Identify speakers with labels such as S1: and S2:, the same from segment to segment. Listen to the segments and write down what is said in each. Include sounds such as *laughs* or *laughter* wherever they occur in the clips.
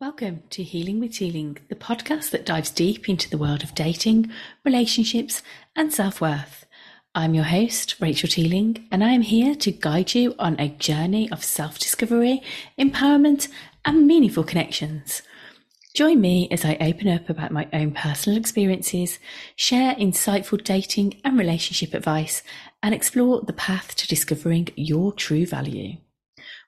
S1: Welcome to Healing with Teeling, the podcast that dives deep into the world of dating, relationships, and self worth. I'm your host, Rachel Teeling, and I am here to guide you on a journey of self discovery, empowerment, and meaningful connections. Join me as I open up about my own personal experiences, share insightful dating and relationship advice, and explore the path to discovering your true value.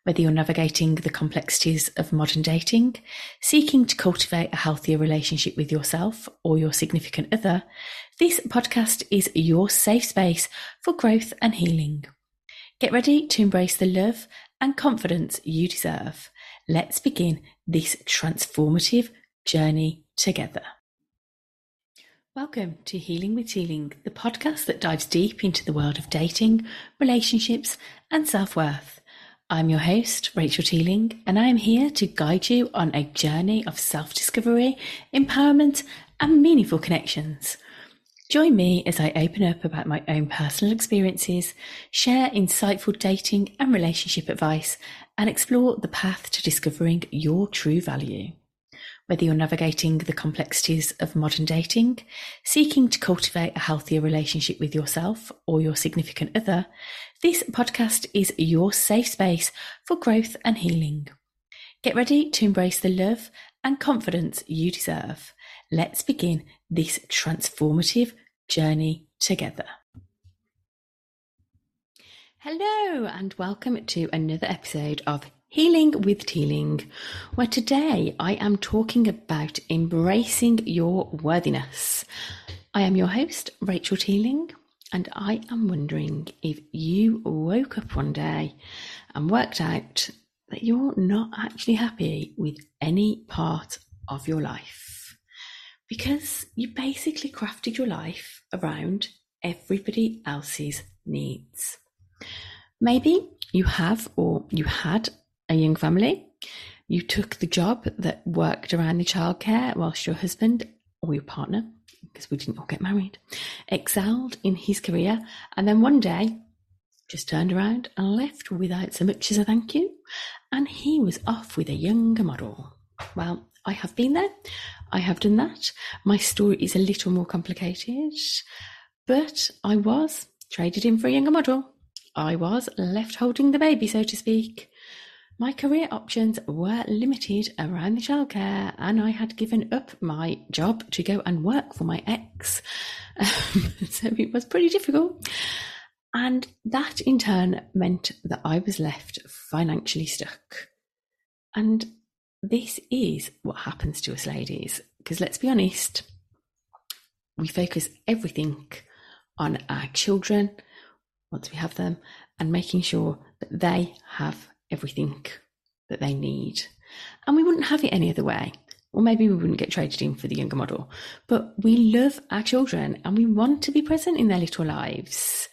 S1: Whether you're navigating the complexities of modern dating, seeking to cultivate a healthier relationship with yourself or your significant other, this podcast is your safe space for growth and healing. Get ready to embrace the love and confidence you deserve. Let's begin this transformative journey together. Welcome to Healing with Teeling, the podcast that dives deep into the world of dating, relationships, and self worth. I'm your host, Rachel Teeling, and I am here to guide you on a journey of self discovery, empowerment, and meaningful connections. Join me as I open up about my own personal experiences, share insightful dating and relationship advice, and explore the path to discovering your true value. Whether you're navigating the complexities of modern dating, seeking to cultivate a healthier relationship with yourself or your significant other, this podcast is your safe space for growth and healing. Get ready to embrace the love and confidence you deserve. Let's begin this transformative journey together. Hello, and welcome to another episode of Healing with Teeling, where today I am talking about embracing your worthiness. I am your host, Rachel Teeling, and I am wondering if you woke up one day and worked out that you're not actually happy with any part of your life. Because you basically crafted your life around everybody else's needs. Maybe you have or you had a young family. You took the job that worked around the childcare whilst your husband or your partner because we didn't all get married, excelled in his career, and then one day just turned around and left without so much as a thank you. And he was off with a younger model. Well, I have been there. I have done that. My story is a little more complicated, but I was traded in for a younger model. I was left holding the baby, so to speak. My career options were limited around the childcare, and I had given up my job to go and work for my ex. Um, *laughs* so it was pretty difficult. And that in turn meant that I was left financially stuck. And this is what happens to us ladies, because let's be honest, we focus everything on our children once we have them and making sure that they have everything that they need. And we wouldn't have it any other way. Or maybe we wouldn't get traded in for the younger model. But we love our children and we want to be present in their little lives.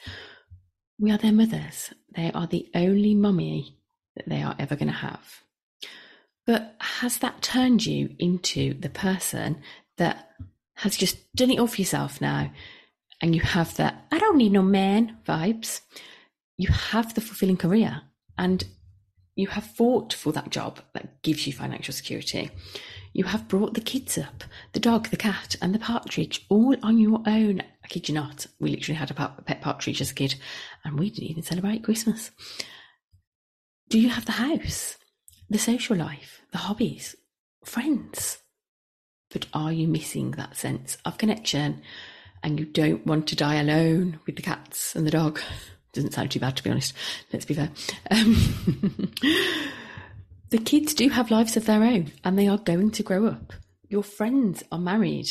S1: We are their mothers. They are the only mummy that they are ever going to have. But has that turned you into the person that has just done it all for yourself now? And you have the I don't need no man vibes. You have the fulfilling career and you have fought for that job that gives you financial security. You have brought the kids up, the dog, the cat, and the partridge all on your own. I kid you not, we literally had a pet partridge as a kid, and we didn't even celebrate Christmas. Do you have the house, the social life, the hobbies, friends? But are you missing that sense of connection and you don't want to die alone with the cats and the dog? *laughs* Doesn't sound too bad, to be honest. Let's be fair. Um, *laughs* the kids do have lives of their own and they are going to grow up. Your friends are married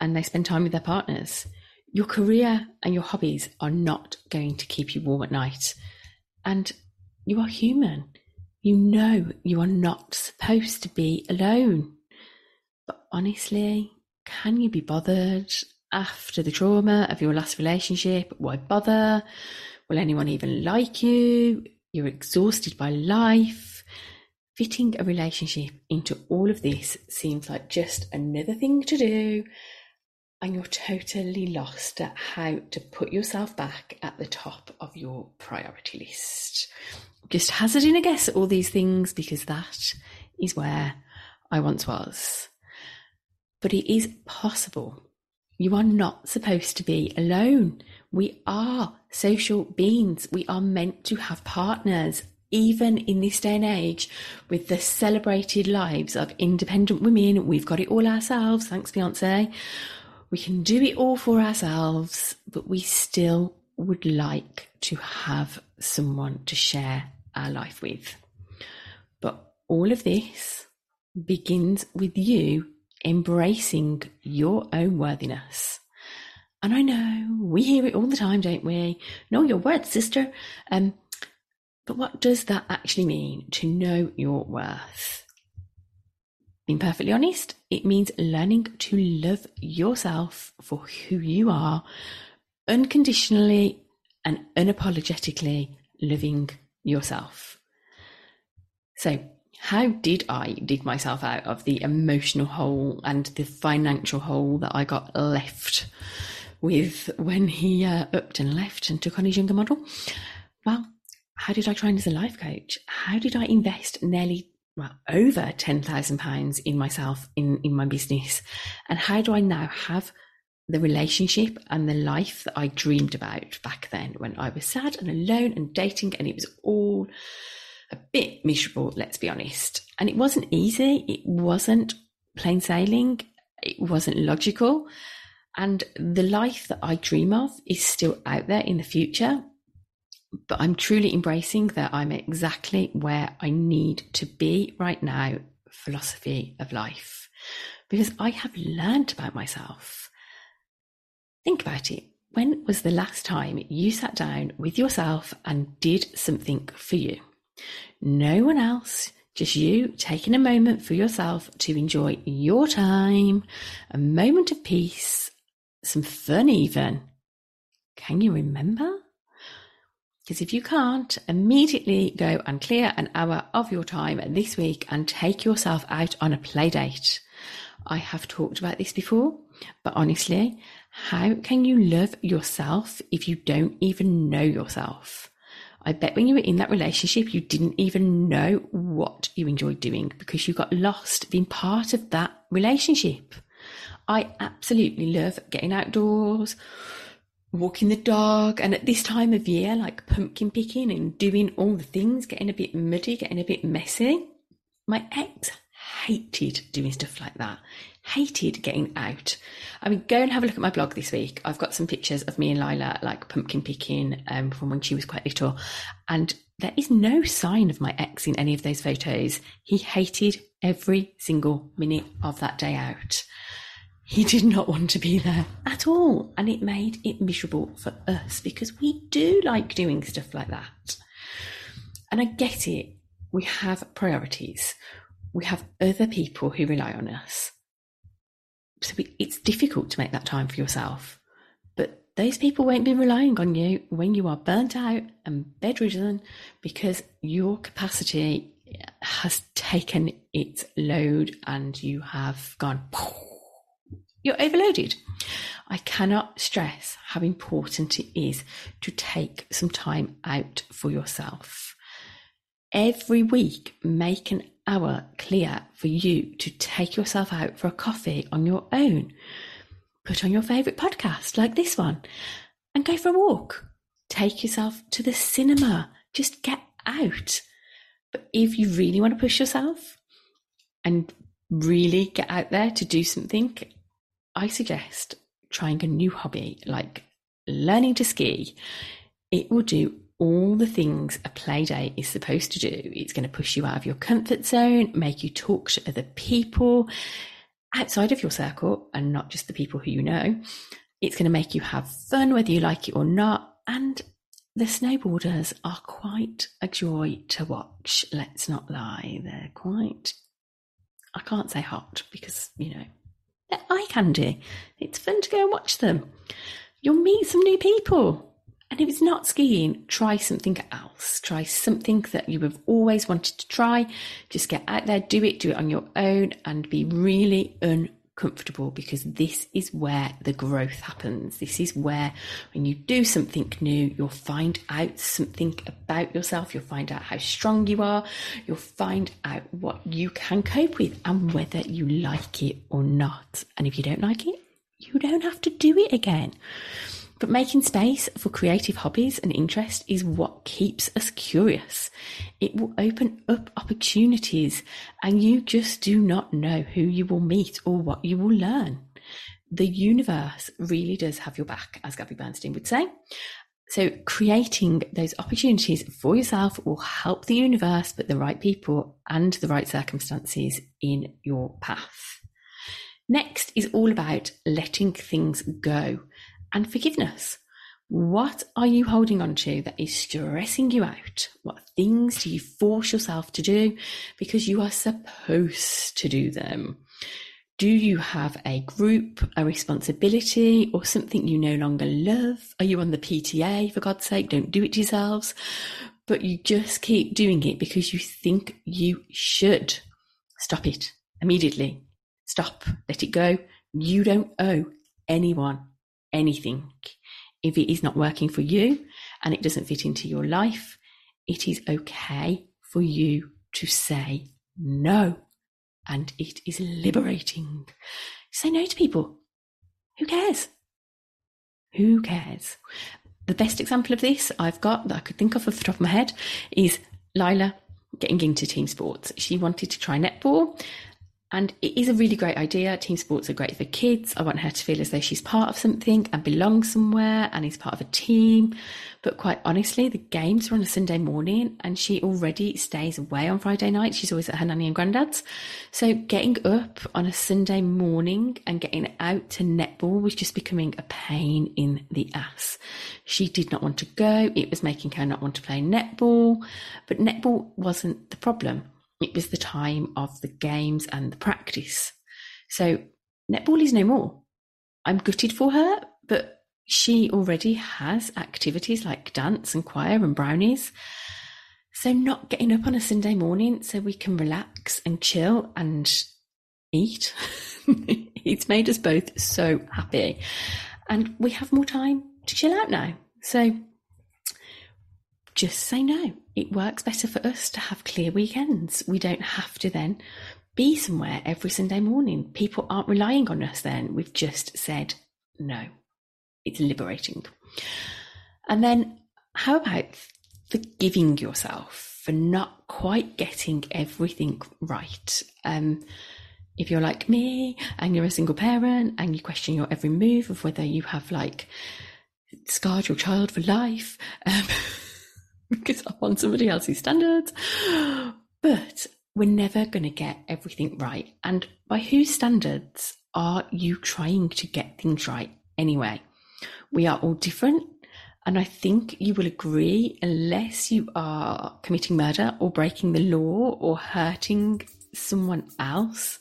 S1: and they spend time with their partners. Your career and your hobbies are not going to keep you warm at night. And you are human. You know you are not supposed to be alone. But honestly, can you be bothered after the trauma of your last relationship? Why bother? Will anyone even like you? You're exhausted by life. Fitting a relationship into all of this seems like just another thing to do, and you're totally lost at how to put yourself back at the top of your priority list. Just hazarding a guess at all these things because that is where I once was. But it is possible. You are not supposed to be alone. We are social beings. We are meant to have partners. Even in this day and age, with the celebrated lives of independent women, we've got it all ourselves. Thanks, Beyonce. We can do it all for ourselves, but we still would like to have someone to share our life with. But all of this begins with you embracing your own worthiness. And I know we hear it all the time, don't we? Know your worth, sister. Um, but what does that actually mean to know your worth? Being perfectly honest, it means learning to love yourself for who you are, unconditionally and unapologetically loving yourself. So, how did I dig myself out of the emotional hole and the financial hole that I got left with when he uh, upped and left and took on his younger model? Well, how did I train as a life coach? How did I invest nearly well, over £10,000 in myself, in, in my business? And how do I now have the relationship and the life that I dreamed about back then when I was sad and alone and dating and it was all a bit miserable, let's be honest. And it wasn't easy. It wasn't plain sailing. It wasn't logical. And the life that I dream of is still out there in the future. But I'm truly embracing that I'm exactly where I need to be right now, philosophy of life, because I have learned about myself. Think about it. When was the last time you sat down with yourself and did something for you? No one else, just you taking a moment for yourself to enjoy your time, a moment of peace, some fun even. Can you remember? Because if you can't, immediately go and clear an hour of your time this week and take yourself out on a play date. I have talked about this before, but honestly, how can you love yourself if you don't even know yourself? I bet when you were in that relationship, you didn't even know what you enjoyed doing because you got lost being part of that relationship. I absolutely love getting outdoors, walking the dog, and at this time of year, like pumpkin picking and doing all the things, getting a bit muddy, getting a bit messy. My ex hated doing stuff like that hated getting out. I mean, go and have a look at my blog this week. I've got some pictures of me and Lila like pumpkin picking um, from when she was quite little. And there is no sign of my ex in any of those photos. He hated every single minute of that day out. He did not want to be there at all. And it made it miserable for us because we do like doing stuff like that. And I get it. We have priorities. We have other people who rely on us so it's difficult to make that time for yourself. But those people won't be relying on you when you are burnt out and bedridden because your capacity has taken its load and you have gone, *laughs* you're overloaded. I cannot stress how important it is to take some time out for yourself. Every week, make an hour clear for you to take yourself out for a coffee on your own. Put on your favourite podcast like this one and go for a walk. Take yourself to the cinema. Just get out. But if you really want to push yourself and really get out there to do something, I suggest trying a new hobby like learning to ski. It will do all the things a play day is supposed to do. It's going to push you out of your comfort zone, make you talk to other people outside of your circle and not just the people who you know. It's going to make you have fun, whether you like it or not. And the snowboarders are quite a joy to watch. Let's not lie. They're quite, I can't say hot because, you know, they're eye candy. It's fun to go and watch them. You'll meet some new people and if it's not skiing, try something else. Try something that you have always wanted to try. Just get out there, do it, do it on your own, and be really uncomfortable because this is where the growth happens. This is where when you do something new, you'll find out something about yourself. You'll find out how strong you are. You'll find out what you can cope with and whether you like it or not. And if you don't like it, you don't have to do it again. But making space for creative hobbies and interest is what keeps us curious. It will open up opportunities and you just do not know who you will meet or what you will learn. The universe really does have your back, as Gabby Bernstein would say. So creating those opportunities for yourself will help the universe put the right people and the right circumstances in your path. Next is all about letting things go and forgiveness. What are you holding on to that is stressing you out? What things do you force yourself to do because you are supposed to do them? Do you have a group, a responsibility, or something you no longer love? Are you on the PTA, for God's sake? Don't do it yourselves. But you just keep doing it because you think you should. Stop it immediately. Stop. Let it go. You don't owe anyone anything. If it is not working for you and it doesn't fit into your life, it is okay for you to say no. And it is liberating. Say no to people. Who cares? Who cares? The best example of this I've got that I could think of off the top of my head is Lila getting into team sports. She wanted to try netball and it is a really great idea. Team sports are great for kids. I want her to feel as though she's part of something and belongs somewhere and is part of a team. But quite honestly, the games are on a Sunday morning and she already stays away on Friday night. She's always at her nanny and granddad's. So getting up on a Sunday morning and getting out to netball was just becoming a pain in the ass. She did not want to go. It was making her not want to play netball, but netball wasn't the problem it was the time of the games and the practice. So netball is no more. I'm gutted for her, but she already has activities like dance and choir and brownies. So not getting up on a Sunday morning so we can relax and chill and eat. *laughs* it's made us both so happy. And we have more time to chill out now. So just say no. It works better for us to have clear weekends. We don't have to then be somewhere every Sunday morning. People aren't relying on us then. We've just said no. It's liberating. And then how about forgiving yourself for not quite getting everything right? Um, if you're like me and you're a single parent and you question your every move of whether you have like scarred your child for life, um, *laughs* because I'm on somebody else's standards. But we're never going to get everything right. And by whose standards are you trying to get things right anyway? We are all different. And I think you will agree, unless you are committing murder or breaking the law or hurting someone else,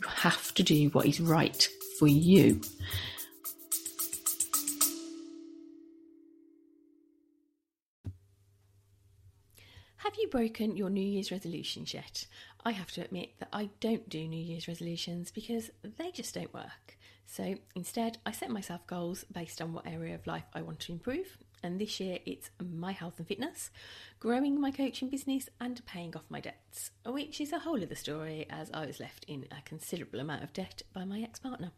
S1: you have to do what is right for you. Have you broken your New Year's resolutions yet? I have to admit that I don't do New Year's resolutions because they just don't work. So instead, I set myself goals based on what area of life I want to improve. And this year, it's my health and fitness, growing my coaching business, and paying off my debts, which is a whole other story as I was left in a considerable amount of debt by my ex partner.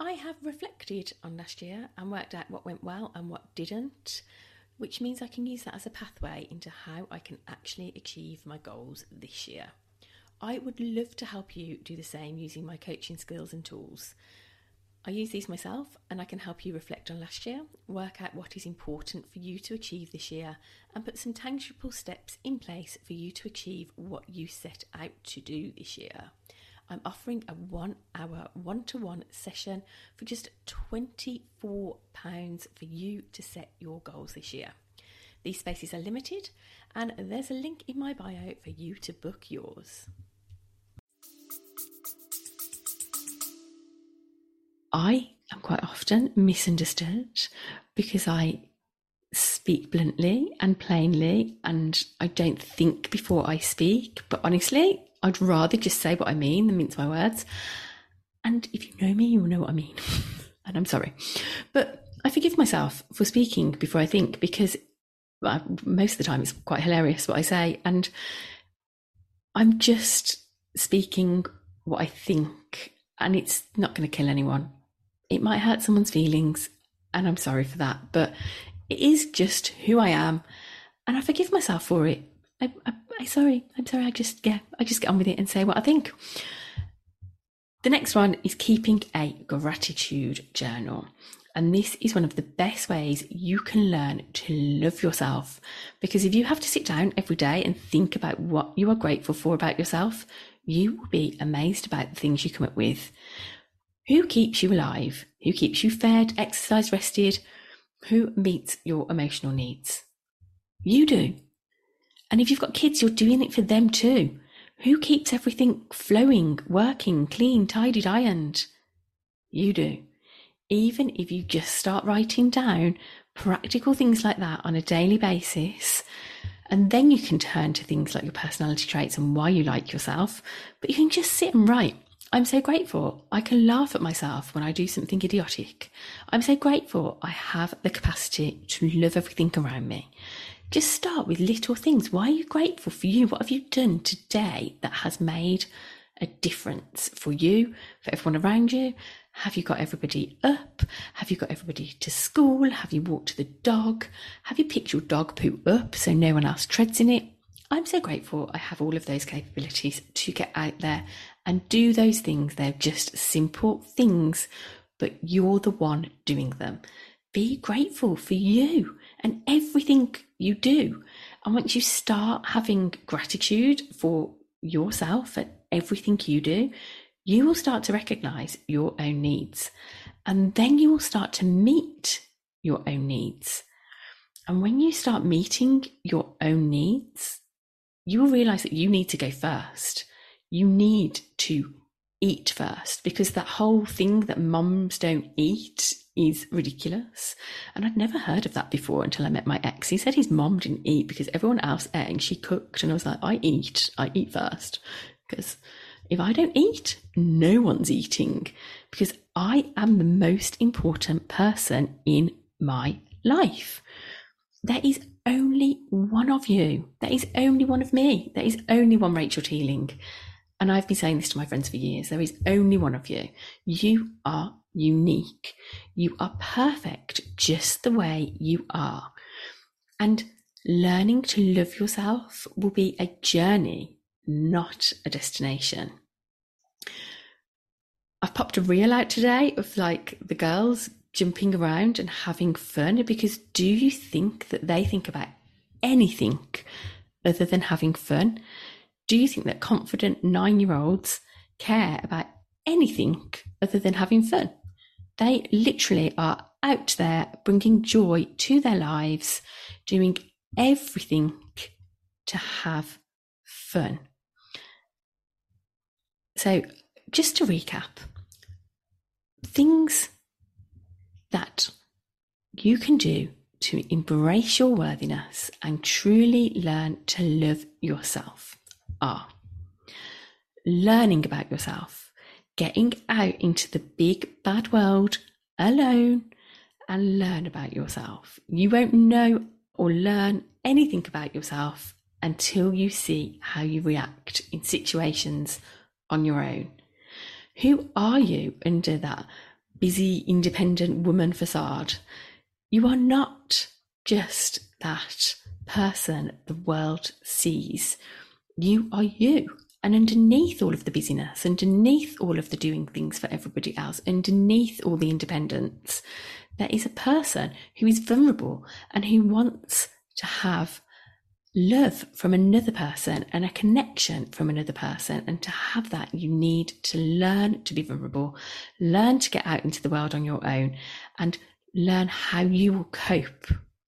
S1: I have reflected on last year and worked out what went well and what didn't which means I can use that as a pathway into how I can actually achieve my goals this year. I would love to help you do the same using my coaching skills and tools. I use these myself and I can help you reflect on last year, work out what is important for you to achieve this year, and put some tangible steps in place for you to achieve what you set out to do this year. I'm offering a one hour one to one session for just £24 for you to set your goals this year. These spaces are limited, and there's a link in my bio for you to book yours. I am quite often misunderstood because I speak bluntly and plainly, and I don't think before I speak. But honestly, I'd rather just say what I mean than mince my words. And if you know me, you'll know what I mean. *laughs* and I'm sorry. But I forgive myself for speaking before I think because most of the time it's quite hilarious what I say. And I'm just speaking what I think, and it's not going to kill anyone. It might hurt someone's feelings, and I'm sorry for that, but it is just who I am, and I forgive myself for it. I, I, I sorry, I'm sorry. I just yeah, I just get on with it and say what I think. The next one is keeping a gratitude journal. And this is one of the best ways you can learn to love yourself. Because if you have to sit down every day and think about what you are grateful for about yourself, you will be amazed about the things you come up with. Who keeps you alive? Who keeps you fed, exercised, rested? Who meets your emotional needs? You do. And if you've got kids, you're doing it for them too. Who keeps everything flowing, working, clean, tidied, ironed? You do. Even if you just start writing down practical things like that on a daily basis, and then you can turn to things like your personality traits and why you like yourself, but you can just sit and write. I'm so grateful. I can laugh at myself when I do something idiotic. I'm so grateful I have the capacity to love everything around me. Just start with little things. Why are you grateful for you? What have you done today that has made a difference for you, for everyone around you? Have you got everybody up? Have you got everybody to school? Have you walked the dog? Have you picked your dog poo up so no one else treads in it? I'm so grateful I have all of those capabilities to get out there and do those things. They're just simple things, but you're the one doing them. Be grateful for you and everything you do. And once you start having gratitude for yourself and everything you do, you will start to recognize your own needs. And then you will start to meet your own needs. And when you start meeting your own needs, you will realize that you need to go first. You need to eat first because that whole thing that mums don't eat is ridiculous. And I'd never heard of that before until I met my ex. He said his mom didn't eat because everyone else ate and she cooked. And I was like, I eat, I eat first. Because if I don't eat, no one's eating because I am the most important person in my life. There is only one of you. There is only one of me. There is only one Rachel Teeling. And I've been saying this to my friends for years. There is only one of you. You are unique. You are perfect just the way you are. And learning to love yourself will be a journey, not a destination. I've popped a reel out today of like the girls jumping around and having fun because do you think that they think about anything other than having fun? Do you think that confident nine year olds care about anything other than having fun? They literally are out there bringing joy to their lives, doing everything to have fun. So, just to recap, things that you can do to embrace your worthiness and truly learn to love yourself are learning about yourself getting out into the big bad world alone and learn about yourself. You won't know or learn anything about yourself until you see how you react in situations on your own. Who are you under that busy, independent woman facade? You are not just that person the world sees. You are you. And underneath all of the busyness, underneath all of the doing things for everybody else, underneath all the independence, there is a person who is vulnerable and who wants to have love from another person and a connection from another person. And to have that, you need to learn to be vulnerable, learn to get out into the world on your own, and learn how you will cope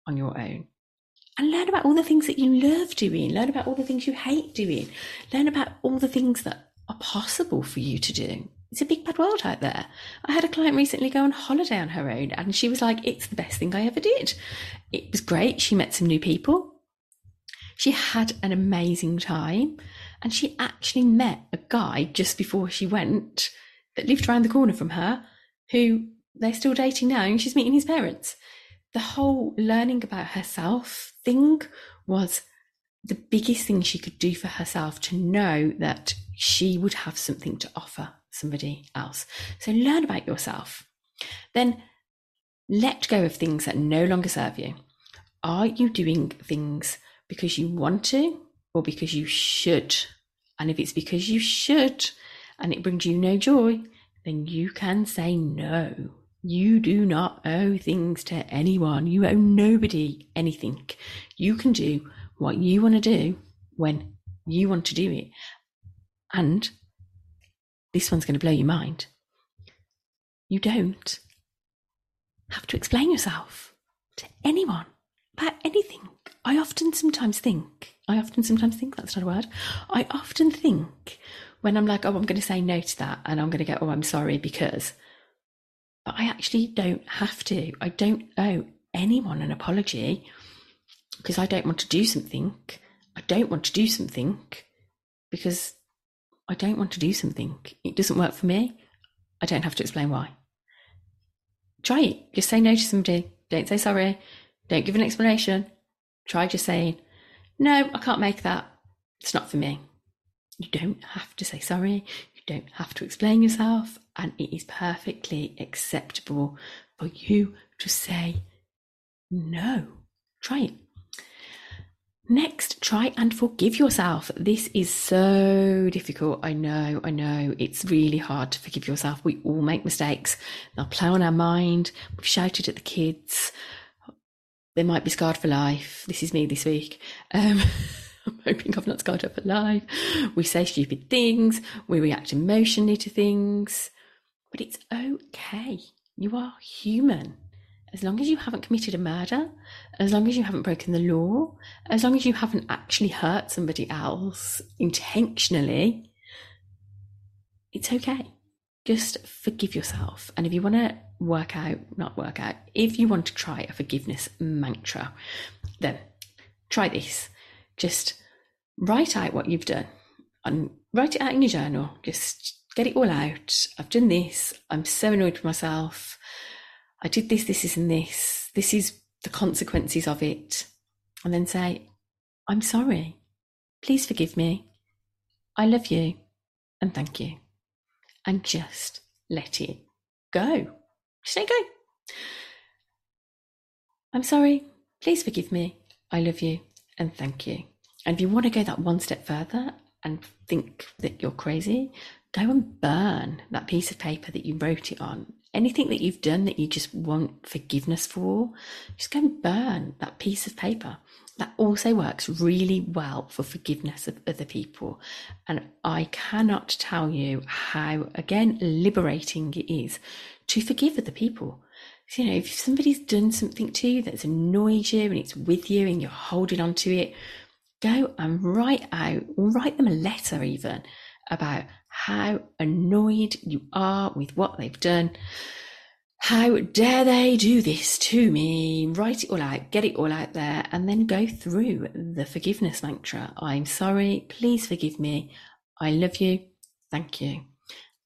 S1: on your own and learn about all the things that you love doing, learn about all the things you hate doing, learn about all the things that are possible for you to do. It's a big bad world out there. I had a client recently go on holiday on her own and she was like, it's the best thing I ever did. It was great. She met some new people. She had an amazing time and she actually met a guy just before she went that lived around the corner from her who they're still dating now and she's meeting his parents. The whole learning about herself thing was the biggest thing she could do for herself to know that she would have something to offer somebody else. So learn about yourself. Then let go of things that no longer serve you. Are you doing things because you want to or because you should? And if it's because you should and it brings you no joy, then you can say no. You do not owe things to anyone. You owe nobody anything. You can do what you want to do when you want to do it. And this one's going to blow your mind. You don't have to explain yourself to anyone about anything. I often sometimes think, I often sometimes think that's not a word. I often think when I'm like, oh, I'm going to say no to that and I'm going to go, oh, I'm sorry because, but I actually don't have to. I don't owe anyone an apology because I don't want to do something. I don't want to do something because I don't want to do something. It doesn't work for me. I don't have to explain why. Try it. Just say no to somebody. Don't say sorry. Don't give an explanation. Try just saying, no, I can't make that. It's not for me. You don't have to say sorry. Don't have to explain yourself. And it is perfectly acceptable for you to say no. Try it. Next, try and forgive yourself. This is so difficult. I know, I know. It's really hard to forgive yourself. We all make mistakes. They'll play on our mind. We've shouted at the kids. They might be scarred for life. This is me this week. Um, *laughs* I'm *laughs* hoping I've not scarred up for life. We say stupid things. We react emotionally to things. But it's okay. You are human as long as you haven't committed a murder, as long as you haven't broken the law, as long as you haven't actually hurt somebody else intentionally, it's okay. Just forgive yourself. And if you want to work out, not work out, if you want to try a forgiveness mantra, then try this. Just write out what you've done and write it out in your journal. Just get it all out. I've done this. I'm so annoyed with myself. I did this, this, this, and this. This is the consequences of it. And then say, I'm sorry. Please forgive me. I love you. And thank you. And just let it go. Just let go. I'm sorry. Please forgive me. I love you. And thank you. And if you want to go that one step further and think that you're crazy, go and burn that piece of paper that you wrote it on anything that you've done that you just want forgiveness for, just go and burn that piece of paper. That also works really well for forgiveness of other people. And I cannot tell you how, again, liberating it is to forgive other people. So, you know, if somebody's done something to you that's annoyed you and it's with you and you're holding on to it, go and write out, write them a letter even about how annoyed you are with what they've done. How dare they do this to me? Write it all out, get it all out there, and then go through the forgiveness mantra. I'm sorry, please forgive me. I love you, thank you.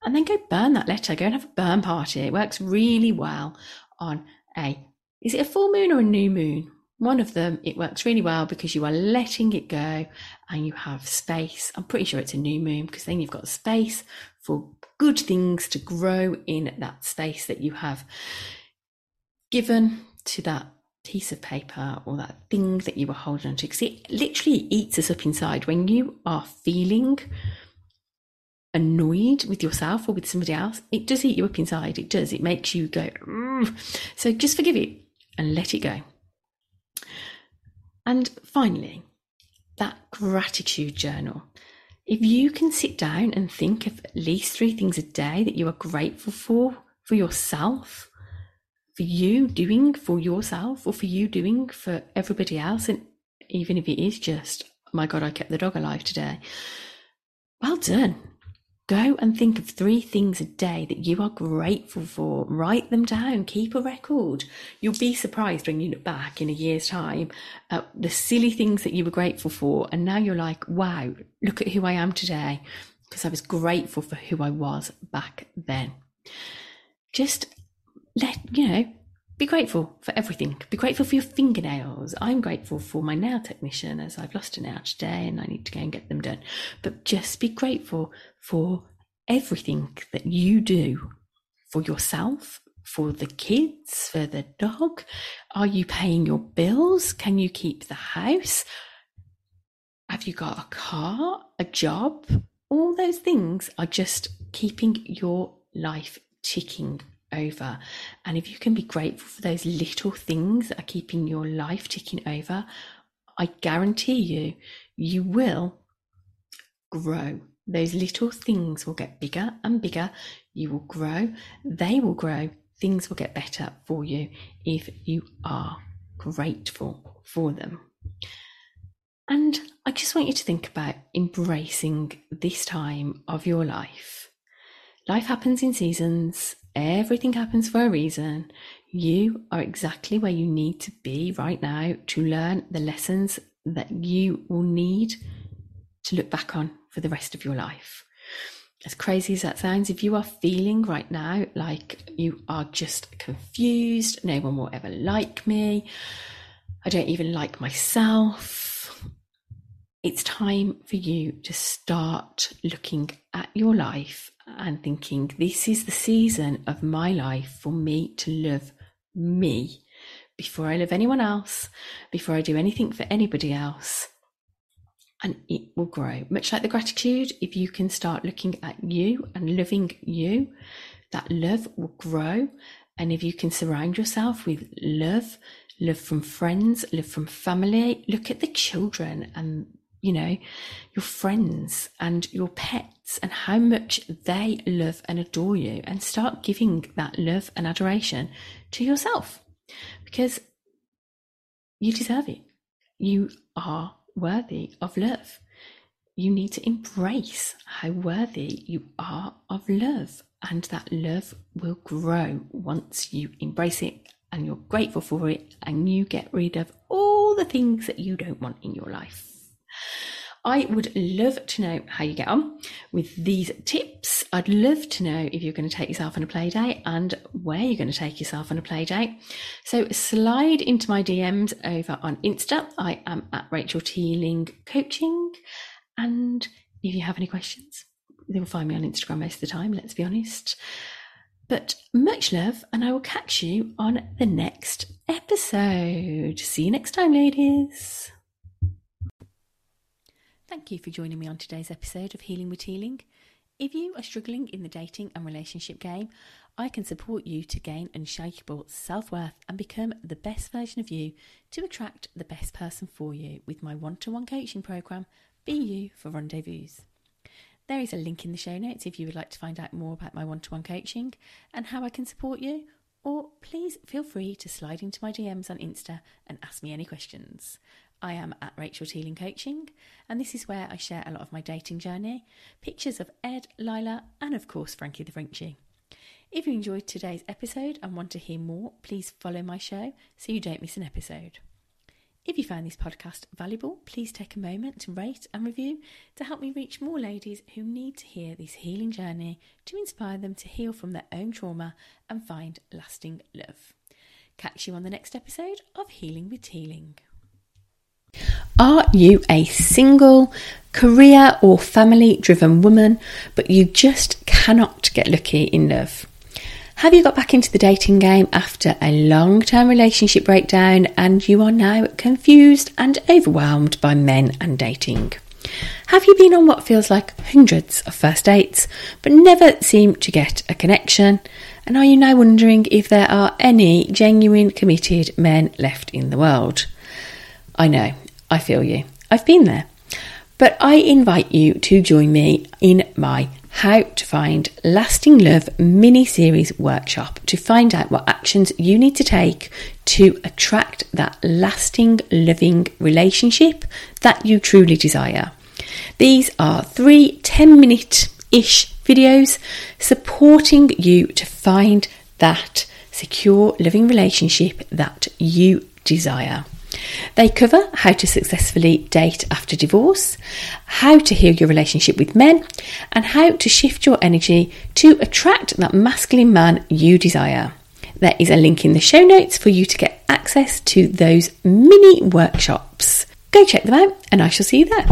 S1: And then go burn that letter, go and have a burn party. It works really well on a, is it a full moon or a new moon? One of them, it works really well because you are letting it go and you have space. I'm pretty sure it's a new moon because then you've got space for good things to grow in that space that you have given to that piece of paper or that thing that you were holding on to. Because it literally eats us up inside. When you are feeling annoyed with yourself or with somebody else, it does eat you up inside. It does. It makes you go, mm. so just forgive it and let it go. And finally, that gratitude journal. If you can sit down and think of at least three things a day that you are grateful for, for yourself, for you doing for yourself, or for you doing for everybody else, and even if it is just, my God, I kept the dog alive today, well done. Go and think of three things a day that you are grateful for. Write them down. Keep a record. You'll be surprised when you look back in a year's time at the silly things that you were grateful for. And now you're like, wow, look at who I am today. because I was grateful for who I was back then. Just let, you know, be grateful for everything. Be grateful for your fingernails. I'm grateful for my nail technician as I've lost a nail today and I need to go and get them done. But just be grateful for everything that you do for yourself, for the kids, for the dog? Are you paying your bills? Can you keep the house? Have you got a car, a job? All those things are just keeping your life ticking over. And if you can be grateful for those little things that are keeping your life ticking over, I guarantee you, you will grow. Those little things will get bigger and bigger. You will grow. They will grow things will get better for you if you are grateful for them. And I just want you to think about embracing this time of your life. Life happens in seasons, everything happens for a reason. You are exactly where you need to be right now to learn the lessons that you will need to look back on for the rest of your life as crazy as that sounds, if you are feeling right now like you are just confused, no one will ever like me, I don't even like myself, it's time for you to start looking at your life and thinking, this is the season of my life for me to love me before I love anyone else, before I do anything for anybody else and it will grow. Much like the gratitude, if you can start looking at you and loving you, that love will grow. And if you can surround yourself with love, love from friends, love from family, look at the children and, you know, your friends and your pets and how much they love and adore you and start giving that love and adoration to yourself because you deserve it. You are worthy of love. You need to embrace how worthy you are of love, and that love will grow once you embrace it and you're grateful for it and you get rid of all the things that you don't want in your life. I would love to know how you get on with these tips. I'd love to know if you're going to take yourself on a play date and where you're going to take yourself on a play date. So slide into my DMs over on Insta. I am at Rachel Teeling Coaching. And if you have any questions, you'll find me on Instagram most of the time, let's be honest. But much love, and I will catch you on the next episode. See you next time, ladies. Thank you for joining me on today's episode of Healing with Teeling. If you are struggling in the dating and relationship game, I can support you to gain unshakable self worth and become the best version of you to attract the best person for you with my one to one coaching program, Be You for Rendezvous. There is a link in the show notes if you would like to find out more about my one to one coaching and how I can support you, or please feel free to slide into my DMs on Insta and ask me any questions. I am at Rachel Teeling Coaching, and this is where I share a lot of my dating journey, pictures of Ed, Lila, and of course Frankie the Frenchie. If you enjoyed today's episode and want to hear more, please follow my show so you don't miss an episode. If you found this podcast valuable, please take a moment to rate and review to help me reach more ladies who need to hear this healing journey to inspire them to heal from their own trauma and find lasting love. Catch you on the next episode of Healing with Teeling. Are you a single, career or family driven woman, but you just cannot get lucky in love? Have you got back into the dating game after a long term relationship breakdown and you are now confused and overwhelmed by men and dating? Have you been on what feels like hundreds of first dates but never seem to get a connection? And are you now wondering if there are any genuine committed men left in the world? I know, I feel you. I've been there. But I invite you to join me in my How to Find Lasting Love mini series workshop to find out what actions you need to take to attract that lasting, loving relationship that you truly desire. These are three 10 minute ish videos supporting you to find that secure, loving relationship that you desire. They cover how to successfully date after divorce, how to heal your relationship with men, and how to shift your energy to attract that masculine man you desire. There is a link in the show notes for you to get access to those mini workshops. Go check them out, and I shall see you there.